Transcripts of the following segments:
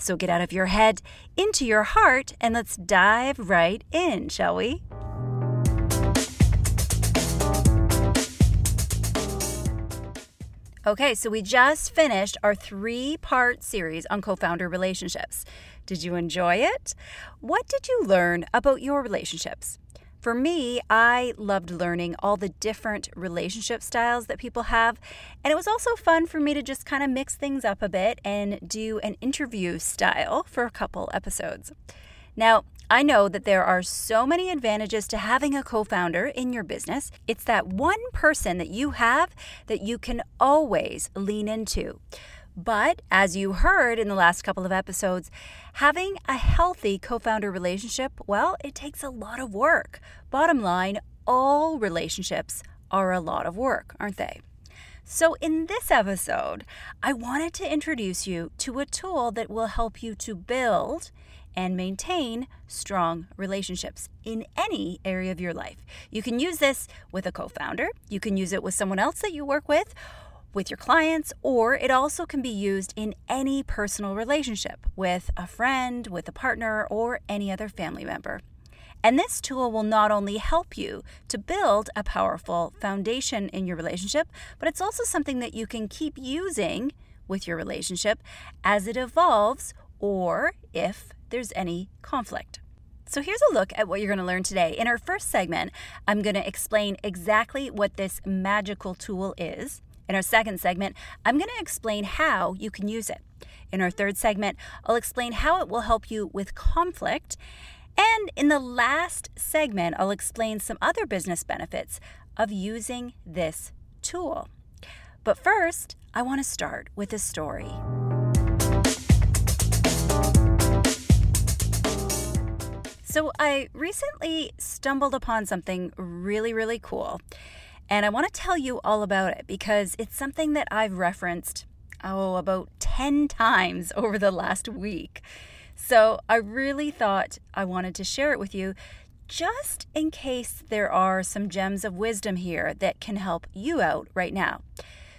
So get out of your head, into your heart, and let's dive right in, shall we? Okay, so we just finished our three part series on co founder relationships. Did you enjoy it? What did you learn about your relationships? For me, I loved learning all the different relationship styles that people have. And it was also fun for me to just kind of mix things up a bit and do an interview style for a couple episodes. Now, I know that there are so many advantages to having a co founder in your business. It's that one person that you have that you can always lean into. But as you heard in the last couple of episodes, having a healthy co founder relationship, well, it takes a lot of work. Bottom line, all relationships are a lot of work, aren't they? So, in this episode, I wanted to introduce you to a tool that will help you to build and maintain strong relationships in any area of your life. You can use this with a co founder, you can use it with someone else that you work with, with your clients, or it also can be used in any personal relationship with a friend, with a partner, or any other family member. And this tool will not only help you to build a powerful foundation in your relationship, but it's also something that you can keep using with your relationship as it evolves or if there's any conflict. So, here's a look at what you're going to learn today. In our first segment, I'm going to explain exactly what this magical tool is. In our second segment, I'm going to explain how you can use it. In our third segment, I'll explain how it will help you with conflict. And in the last segment, I'll explain some other business benefits of using this tool. But first, I want to start with a story. So, I recently stumbled upon something really, really cool. And I want to tell you all about it because it's something that I've referenced, oh, about 10 times over the last week. So I really thought I wanted to share it with you just in case there are some gems of wisdom here that can help you out right now.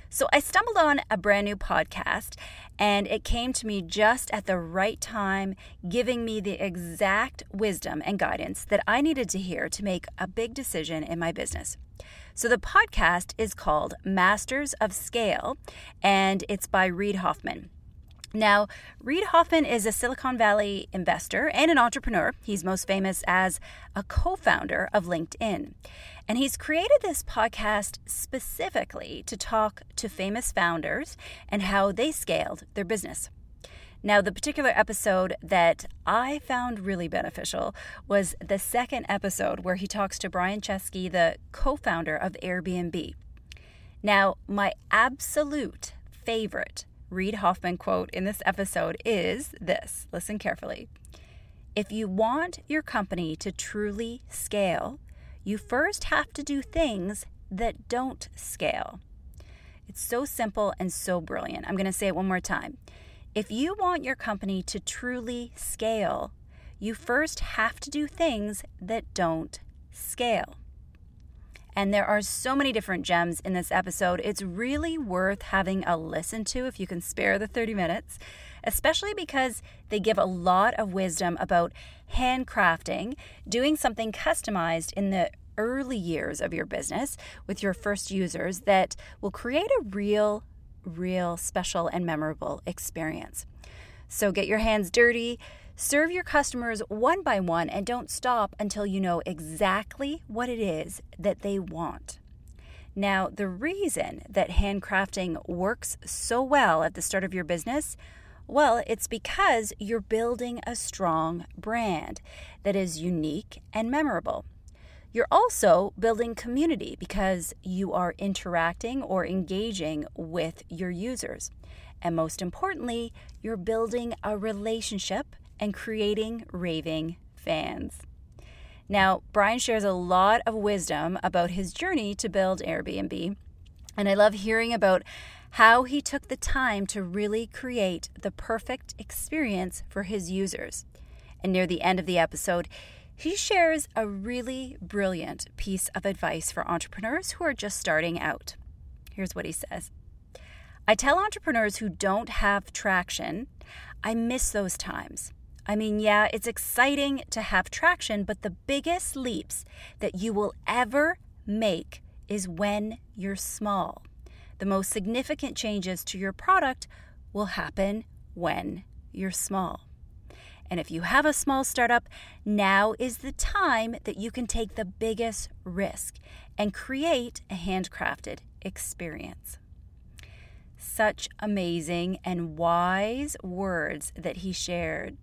So I stumbled on a brand new podcast and it came to me just at the right time, giving me the exact wisdom and guidance that I needed to hear to make a big decision in my business. So the podcast is called Masters of Scale, and it's by Reid Hoffman. Now, Reid Hoffman is a Silicon Valley investor and an entrepreneur. He's most famous as a co founder of LinkedIn. And he's created this podcast specifically to talk to famous founders and how they scaled their business. Now, the particular episode that I found really beneficial was the second episode where he talks to Brian Chesky, the co founder of Airbnb. Now, my absolute favorite Reid Hoffman quote in this episode is this listen carefully. If you want your company to truly scale, you first have to do things that don't scale. It's so simple and so brilliant. I'm going to say it one more time. If you want your company to truly scale, you first have to do things that don't scale. And there are so many different gems in this episode. It's really worth having a listen to if you can spare the 30 minutes, especially because they give a lot of wisdom about handcrafting, doing something customized in the early years of your business with your first users that will create a real real special and memorable experience. So get your hands dirty, serve your customers one by one, and don't stop until you know exactly what it is that they want. Now, the reason that handcrafting works so well at the start of your business, well, it's because you're building a strong brand that is unique and memorable. You're also building community because you are interacting or engaging with your users. And most importantly, you're building a relationship and creating raving fans. Now, Brian shares a lot of wisdom about his journey to build Airbnb, and I love hearing about how he took the time to really create the perfect experience for his users. And near the end of the episode, he shares a really brilliant piece of advice for entrepreneurs who are just starting out. Here's what he says I tell entrepreneurs who don't have traction, I miss those times. I mean, yeah, it's exciting to have traction, but the biggest leaps that you will ever make is when you're small. The most significant changes to your product will happen when you're small. And if you have a small startup, now is the time that you can take the biggest risk and create a handcrafted experience. Such amazing and wise words that he shared.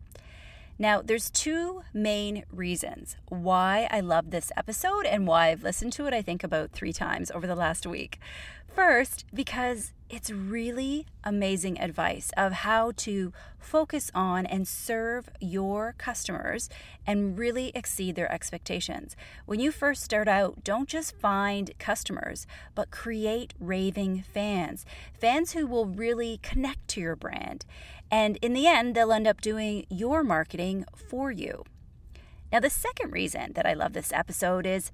Now, there's two main reasons why I love this episode and why I've listened to it, I think, about three times over the last week. First, because it's really amazing advice of how to focus on and serve your customers and really exceed their expectations. When you first start out, don't just find customers, but create raving fans, fans who will really connect to your brand. And in the end, they'll end up doing your marketing for you. Now, the second reason that I love this episode is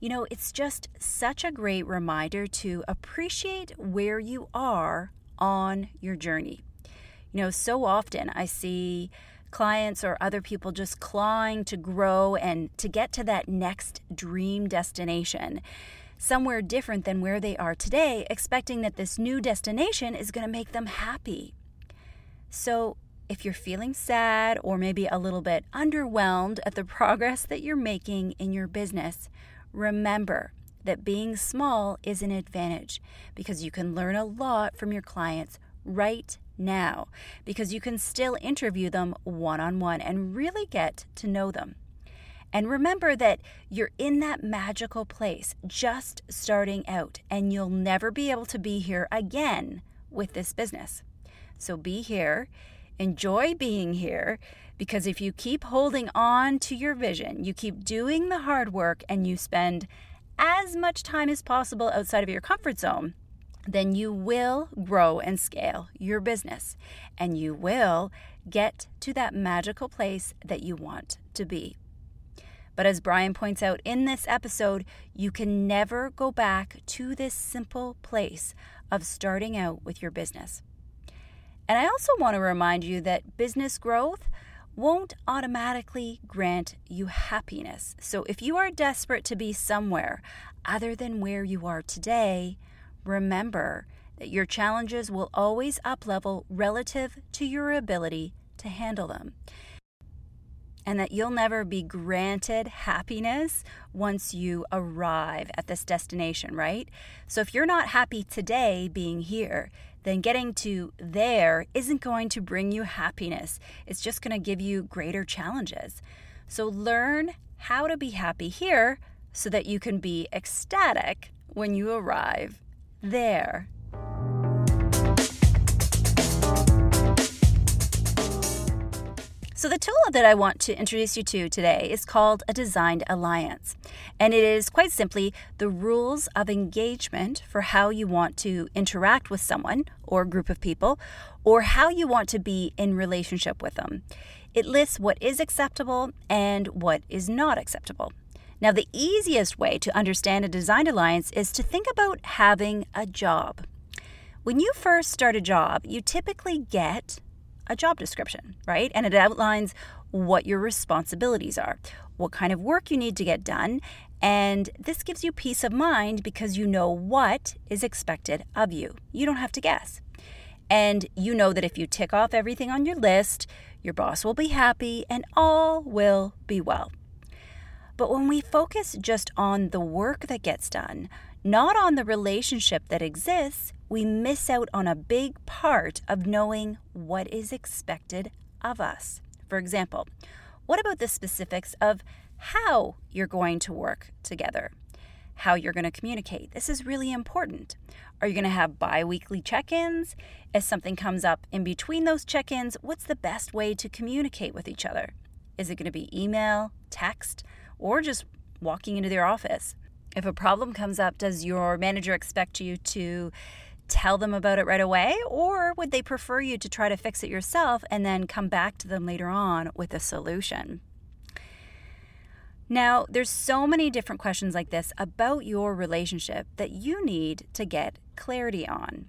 you know, it's just such a great reminder to appreciate where you are on your journey. You know, so often I see clients or other people just clawing to grow and to get to that next dream destination somewhere different than where they are today, expecting that this new destination is going to make them happy. So, if you're feeling sad or maybe a little bit underwhelmed at the progress that you're making in your business, remember that being small is an advantage because you can learn a lot from your clients right now because you can still interview them one on one and really get to know them. And remember that you're in that magical place just starting out, and you'll never be able to be here again with this business. So be here, enjoy being here, because if you keep holding on to your vision, you keep doing the hard work, and you spend as much time as possible outside of your comfort zone, then you will grow and scale your business and you will get to that magical place that you want to be. But as Brian points out in this episode, you can never go back to this simple place of starting out with your business. And I also want to remind you that business growth won't automatically grant you happiness. So if you are desperate to be somewhere other than where you are today, remember that your challenges will always uplevel relative to your ability to handle them and that you'll never be granted happiness once you arrive at this destination, right? So if you're not happy today being here, then getting to there isn't going to bring you happiness. It's just going to give you greater challenges. So learn how to be happy here so that you can be ecstatic when you arrive there. So, the tool that I want to introduce you to today is called a designed alliance. And it is quite simply the rules of engagement for how you want to interact with someone or group of people, or how you want to be in relationship with them. It lists what is acceptable and what is not acceptable. Now, the easiest way to understand a designed alliance is to think about having a job. When you first start a job, you typically get a job description, right? And it outlines what your responsibilities are, what kind of work you need to get done, and this gives you peace of mind because you know what is expected of you. You don't have to guess. And you know that if you tick off everything on your list, your boss will be happy and all will be well. But when we focus just on the work that gets done, not on the relationship that exists, we miss out on a big part of knowing what is expected of us. For example, what about the specifics of how you're going to work together? how you're going to communicate. This is really important. Are you going to have bi weekly check ins? If something comes up in between those check ins, what's the best way to communicate with each other? Is it going to be email, text, or just walking into their office? If a problem comes up, does your manager expect you to tell them about it right away, or would they prefer you to try to fix it yourself and then come back to them later on with a solution? Now, there's so many different questions like this about your relationship that you need to get clarity on.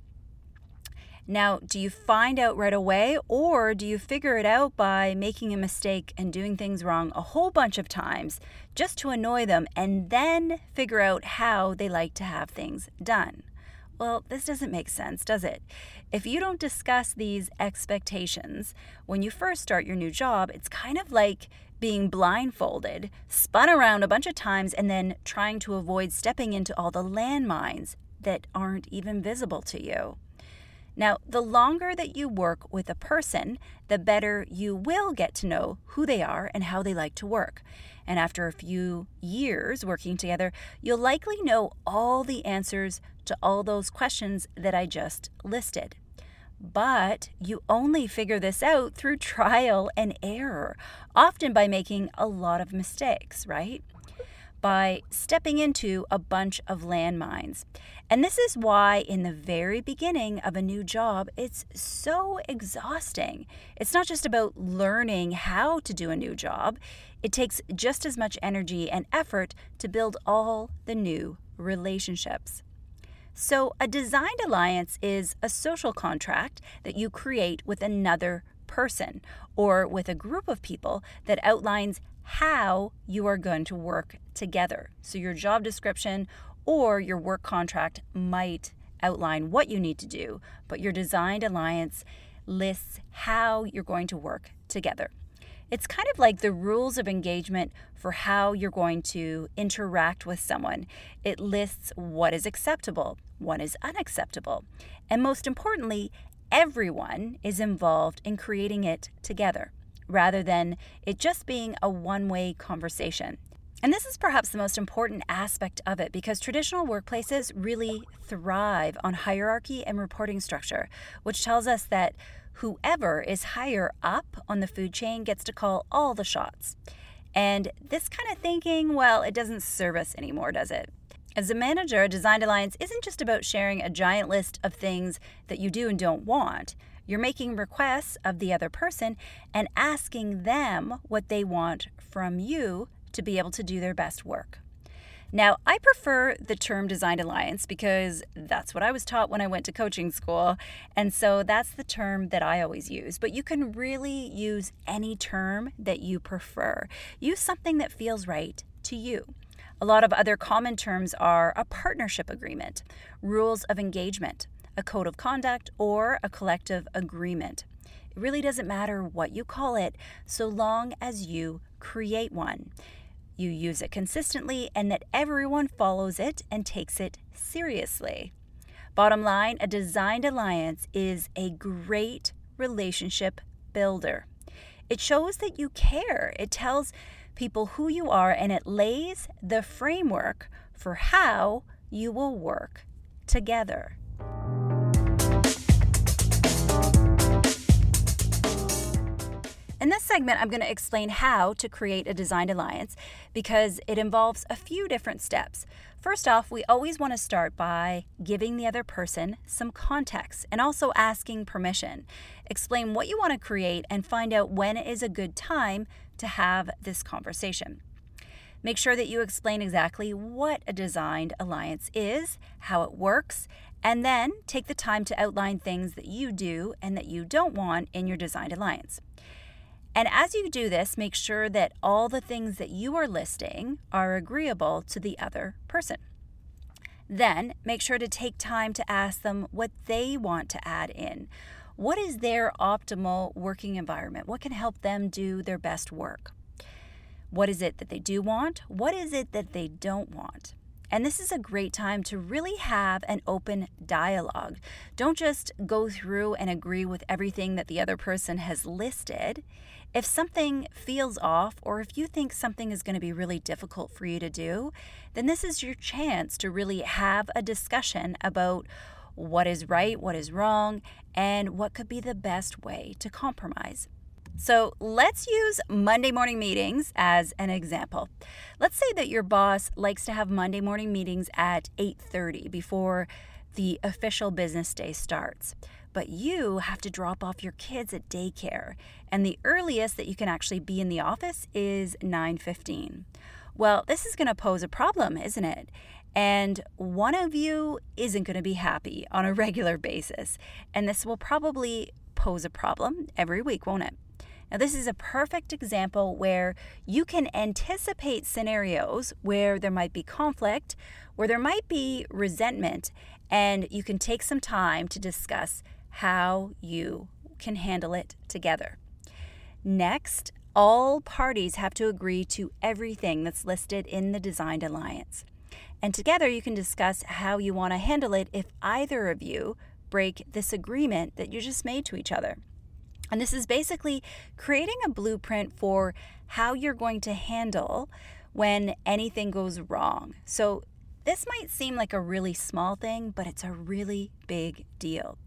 Now, do you find out right away or do you figure it out by making a mistake and doing things wrong a whole bunch of times just to annoy them and then figure out how they like to have things done? Well, this doesn't make sense, does it? If you don't discuss these expectations when you first start your new job, it's kind of like being blindfolded, spun around a bunch of times, and then trying to avoid stepping into all the landmines that aren't even visible to you. Now, the longer that you work with a person, the better you will get to know who they are and how they like to work. And after a few years working together, you'll likely know all the answers to all those questions that I just listed. But you only figure this out through trial and error, often by making a lot of mistakes, right? By stepping into a bunch of landmines. And this is why, in the very beginning of a new job, it's so exhausting. It's not just about learning how to do a new job, it takes just as much energy and effort to build all the new relationships. So, a designed alliance is a social contract that you create with another person or with a group of people that outlines how you are going to work together. So, your job description or your work contract might outline what you need to do, but your designed alliance lists how you're going to work together. It's kind of like the rules of engagement for how you're going to interact with someone. It lists what is acceptable, what is unacceptable, and most importantly, everyone is involved in creating it together rather than it just being a one way conversation. And this is perhaps the most important aspect of it because traditional workplaces really thrive on hierarchy and reporting structure, which tells us that whoever is higher up on the food chain gets to call all the shots. And this kind of thinking, well, it doesn't serve us anymore, does it? As a manager, a Designed Alliance isn't just about sharing a giant list of things that you do and don't want. You're making requests of the other person and asking them what they want from you to be able to do their best work. Now, I prefer the term Designed Alliance because that's what I was taught when I went to coaching school. And so that's the term that I always use. But you can really use any term that you prefer. Use something that feels right to you. A lot of other common terms are a partnership agreement, rules of engagement, a code of conduct, or a collective agreement. It really doesn't matter what you call it so long as you create one you use it consistently, and that everyone follows it and takes it seriously. Bottom line a designed alliance is a great relationship builder. It shows that you care, it tells people who you are, and it lays the framework for how you will work together. In this segment, I'm going to explain how to create a designed alliance because it involves a few different steps. First off, we always want to start by giving the other person some context and also asking permission. Explain what you want to create and find out when is a good time to have this conversation. Make sure that you explain exactly what a designed alliance is, how it works, and then take the time to outline things that you do and that you don't want in your designed alliance. And as you do this, make sure that all the things that you are listing are agreeable to the other person. Then make sure to take time to ask them what they want to add in. What is their optimal working environment? What can help them do their best work? What is it that they do want? What is it that they don't want? And this is a great time to really have an open dialogue. Don't just go through and agree with everything that the other person has listed. If something feels off, or if you think something is going to be really difficult for you to do, then this is your chance to really have a discussion about what is right, what is wrong, and what could be the best way to compromise. So let's use Monday morning meetings as an example. Let's say that your boss likes to have Monday morning meetings at 8:30 before the official business day starts. But you have to drop off your kids at daycare, and the earliest that you can actually be in the office is 9:15. Well, this is going to pose a problem, isn't it? And one of you isn't going to be happy on a regular basis. And this will probably pose a problem every week, won't it? Now, this is a perfect example where you can anticipate scenarios where there might be conflict, where there might be resentment, and you can take some time to discuss how you can handle it together. Next, all parties have to agree to everything that's listed in the Designed Alliance. And together you can discuss how you want to handle it if either of you break this agreement that you just made to each other. And this is basically creating a blueprint for how you're going to handle when anything goes wrong. So, this might seem like a really small thing, but it's a really big deal.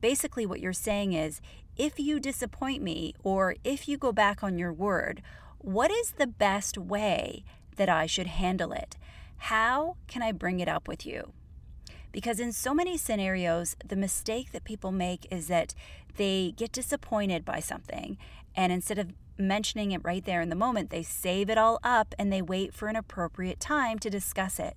Basically, what you're saying is if you disappoint me or if you go back on your word, what is the best way that I should handle it? How can I bring it up with you? Because in so many scenarios, the mistake that people make is that they get disappointed by something, and instead of mentioning it right there in the moment, they save it all up and they wait for an appropriate time to discuss it.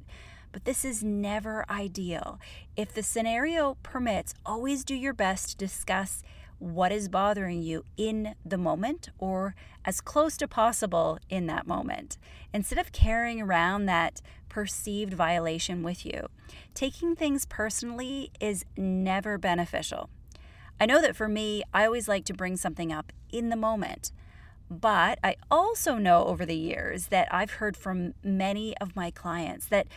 But this is never ideal. If the scenario permits, always do your best to discuss what is bothering you in the moment or as close to possible in that moment. Instead of carrying around that perceived violation with you, taking things personally is never beneficial. I know that for me, I always like to bring something up in the moment. But I also know over the years that I've heard from many of my clients that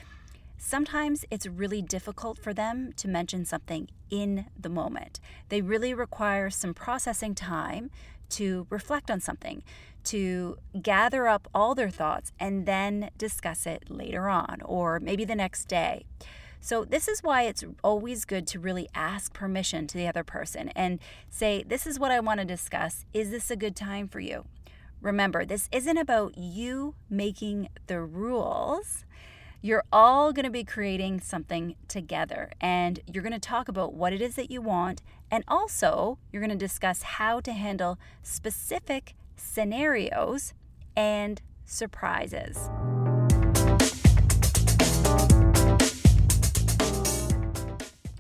sometimes it's really difficult for them to mention something in the moment. They really require some processing time to reflect on something, to gather up all their thoughts and then discuss it later on or maybe the next day. So, this is why it's always good to really ask permission to the other person and say, This is what I want to discuss. Is this a good time for you? Remember, this isn't about you making the rules. You're all going to be creating something together and you're going to talk about what it is that you want. And also, you're going to discuss how to handle specific scenarios and surprises.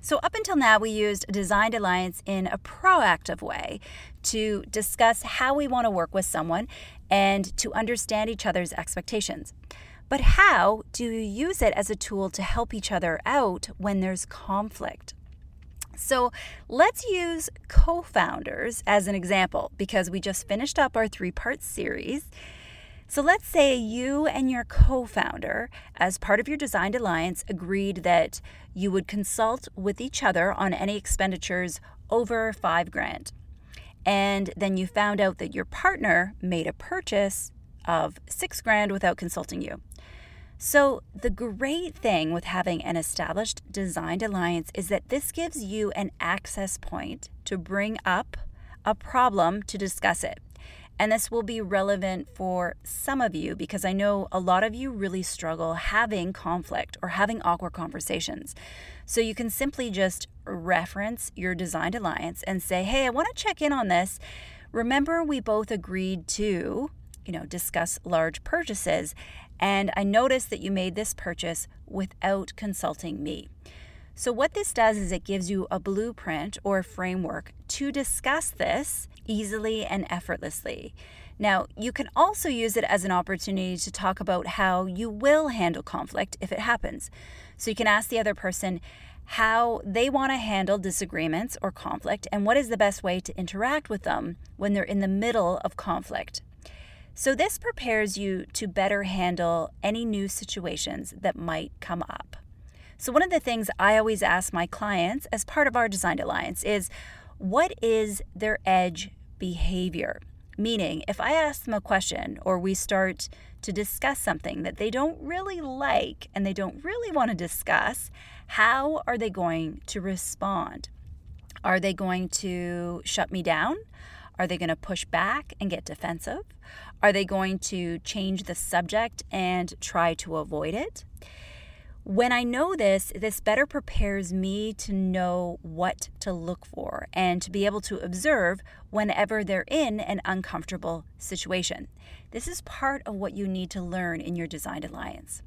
So, up until now, we used Designed Alliance in a proactive way to discuss how we want to work with someone and to understand each other's expectations. But how do you use it as a tool to help each other out when there's conflict? So let's use co founders as an example because we just finished up our three part series. So let's say you and your co founder, as part of your Designed Alliance, agreed that you would consult with each other on any expenditures over five grand. And then you found out that your partner made a purchase of six grand without consulting you. So, the great thing with having an established designed alliance is that this gives you an access point to bring up a problem to discuss it. And this will be relevant for some of you because I know a lot of you really struggle having conflict or having awkward conversations. So you can simply just reference your designed alliance and say, hey, I want to check in on this. Remember, we both agreed to, you know, discuss large purchases and I noticed that you made this purchase without consulting me. So, what this does is it gives you a blueprint or framework to discuss this easily and effortlessly. Now, you can also use it as an opportunity to talk about how you will handle conflict if it happens. So, you can ask the other person how they want to handle disagreements or conflict and what is the best way to interact with them when they're in the middle of conflict. So, this prepares you to better handle any new situations that might come up. So, one of the things I always ask my clients as part of our Designed Alliance is what is their edge behavior? Meaning, if I ask them a question or we start to discuss something that they don't really like and they don't really want to discuss, how are they going to respond? Are they going to shut me down? Are they going to push back and get defensive? Are they going to change the subject and try to avoid it? When I know this, this better prepares me to know what to look for and to be able to observe whenever they're in an uncomfortable situation. This is part of what you need to learn in your designed alliance.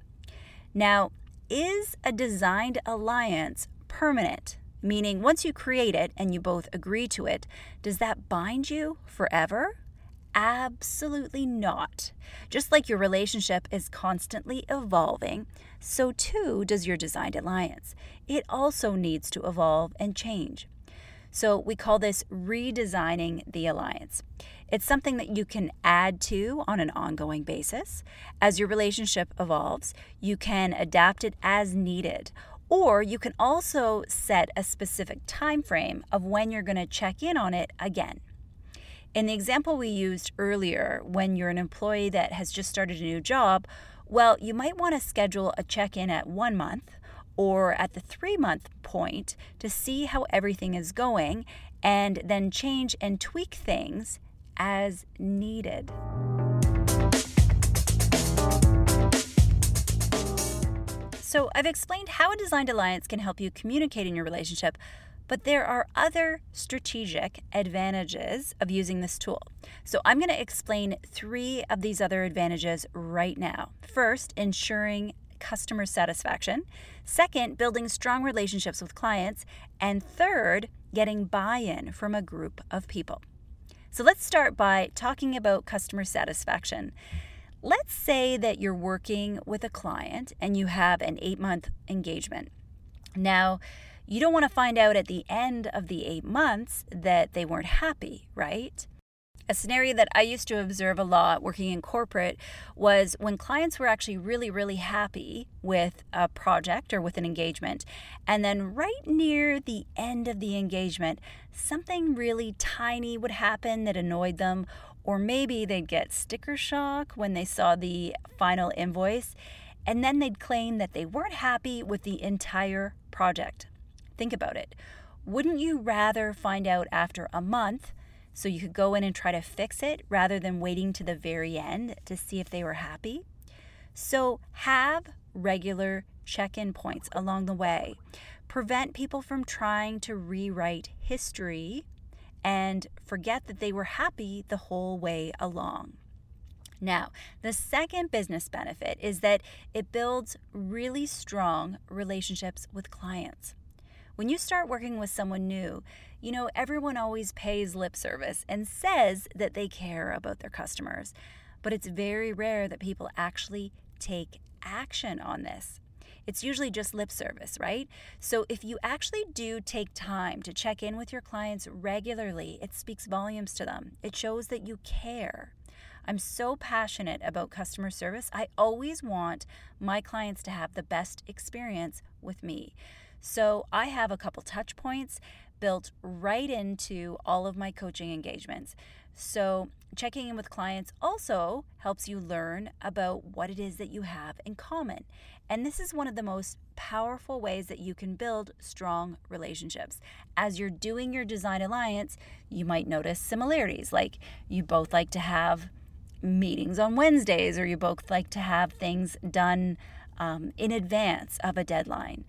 Now, is a designed alliance permanent? Meaning, once you create it and you both agree to it, does that bind you forever? Absolutely not. Just like your relationship is constantly evolving, so too does your designed alliance. It also needs to evolve and change. So we call this redesigning the alliance. It's something that you can add to on an ongoing basis. As your relationship evolves, you can adapt it as needed or you can also set a specific time frame of when you're going to check in on it again. In the example we used earlier, when you're an employee that has just started a new job, well, you might want to schedule a check in at one month or at the three month point to see how everything is going and then change and tweak things as needed. So, I've explained how a designed alliance can help you communicate in your relationship, but there are other strategic advantages of using this tool. So, I'm going to explain three of these other advantages right now. First, ensuring customer satisfaction. Second, building strong relationships with clients. And third, getting buy in from a group of people. So, let's start by talking about customer satisfaction. Let's say that you're working with a client and you have an eight month engagement. Now, you don't want to find out at the end of the eight months that they weren't happy, right? A scenario that I used to observe a lot working in corporate was when clients were actually really, really happy with a project or with an engagement. And then, right near the end of the engagement, something really tiny would happen that annoyed them, or maybe they'd get sticker shock when they saw the final invoice. And then they'd claim that they weren't happy with the entire project. Think about it. Wouldn't you rather find out after a month? so you could go in and try to fix it rather than waiting to the very end to see if they were happy. So, have regular check in points along the way. Prevent people from trying to rewrite history and forget that they were happy the whole way along. Now, the second business benefit is that it builds really strong relationships with clients. When you start working with someone new, you know, everyone always pays lip service and says that they care about their customers, but it's very rare that people actually take action on this. It's usually just lip service, right? So if you actually do take time to check in with your clients regularly, it speaks volumes to them. It shows that you care. I'm so passionate about customer service. I always want my clients to have the best experience with me. So I have a couple touch points built right into all of my coaching engagements. So, checking in with clients also helps you learn about what it is that you have in common. And this is one of the most powerful ways that you can build strong relationships. As you're doing your design alliance, you might notice similarities, like you both like to have meetings on Wednesdays, or you both like to have things done um, in advance of a deadline.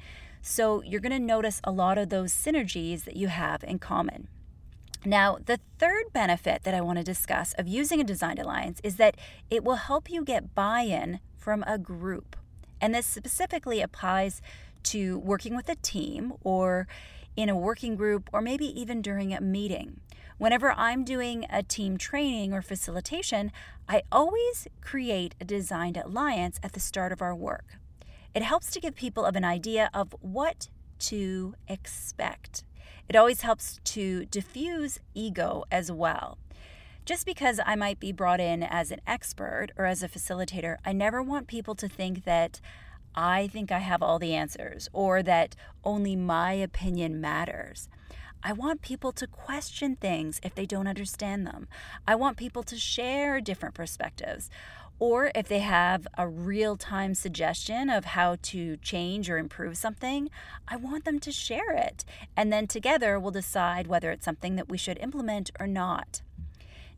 So you're going to notice a lot of those synergies that you have in common. Now, the third benefit that I want to discuss of using a designed alliance is that it will help you get buy in from a group. And this specifically applies to working with a team or in a working group or maybe even during a meeting. Whenever I'm doing a team training or facilitation, I always create a designed alliance at the start of our work. It helps to give people of an idea of what to expect. It always helps to diffuse ego as well. Just because I might be brought in as an expert or as a facilitator, I never want people to think that I think I have all the answers or that only my opinion matters. I want people to question things if they don't understand them. I want people to share different perspectives. Or if they have a real time suggestion of how to change or improve something, I want them to share it. And then together we'll decide whether it's something that we should implement or not.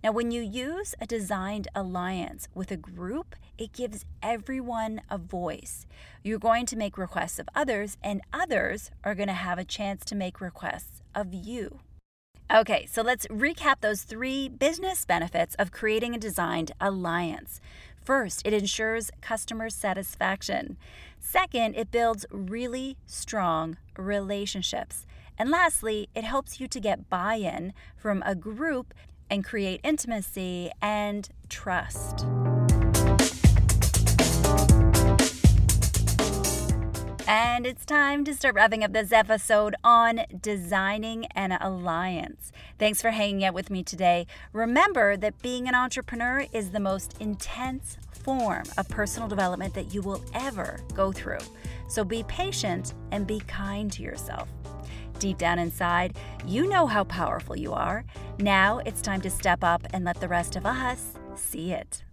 Now, when you use a designed alliance with a group, it gives everyone a voice. You're going to make requests of others, and others are going to have a chance to make requests of you. Okay, so let's recap those three business benefits of creating a designed alliance. First, it ensures customer satisfaction. Second, it builds really strong relationships. And lastly, it helps you to get buy in from a group and create intimacy and trust. And it's time to start wrapping up this episode on designing an alliance. Thanks for hanging out with me today. Remember that being an entrepreneur is the most intense form of personal development that you will ever go through. So be patient and be kind to yourself. Deep down inside, you know how powerful you are. Now it's time to step up and let the rest of us see it.